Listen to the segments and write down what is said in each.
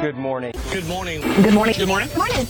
Good morning. Good morning. Good morning. Good morning. Good Morning.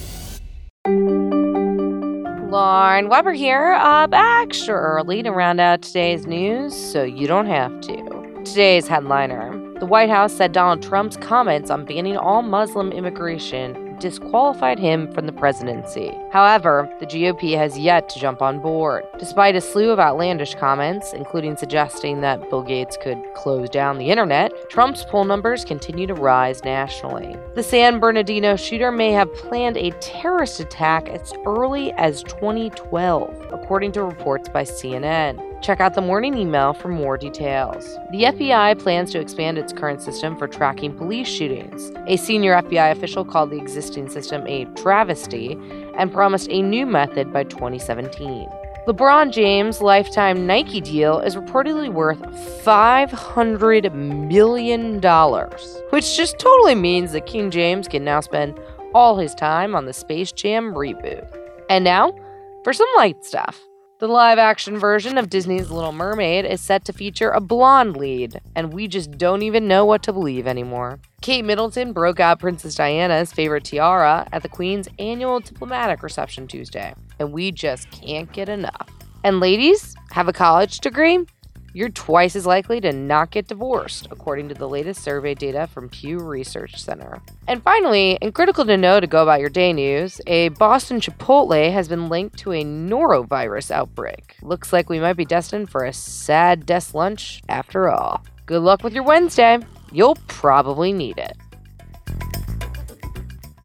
Lauren Weber here, up extra early to round out today's news so you don't have to. Today's headliner The White House said Donald Trump's comments on banning all Muslim immigration disqualified him from the presidency. However, the GOP has yet to jump on board. Despite a slew of outlandish comments, including suggesting that Bill Gates could close down the internet, Trump's poll numbers continue to rise nationally. The San Bernardino shooter may have planned a terrorist attack as early as 2012, according to reports by CNN. Check out the morning email for more details. The FBI plans to expand its current system for tracking police shootings. A senior FBI official called the existing system a travesty and promised a new method by 2017. LeBron James' lifetime Nike deal is reportedly worth $500 million, which just totally means that King James can now spend all his time on the Space Jam reboot. And now, for some light stuff. The live action version of Disney's Little Mermaid is set to feature a blonde lead, and we just don't even know what to believe anymore. Kate Middleton broke out Princess Diana's favorite tiara at the Queen's annual diplomatic reception Tuesday, and we just can't get enough. And ladies, have a college degree? You're twice as likely to not get divorced, according to the latest survey data from Pew Research Center. And finally, and critical to know to go about your day news, a Boston Chipotle has been linked to a norovirus outbreak. Looks like we might be destined for a sad desk lunch after all. Good luck with your Wednesday. You'll probably need it.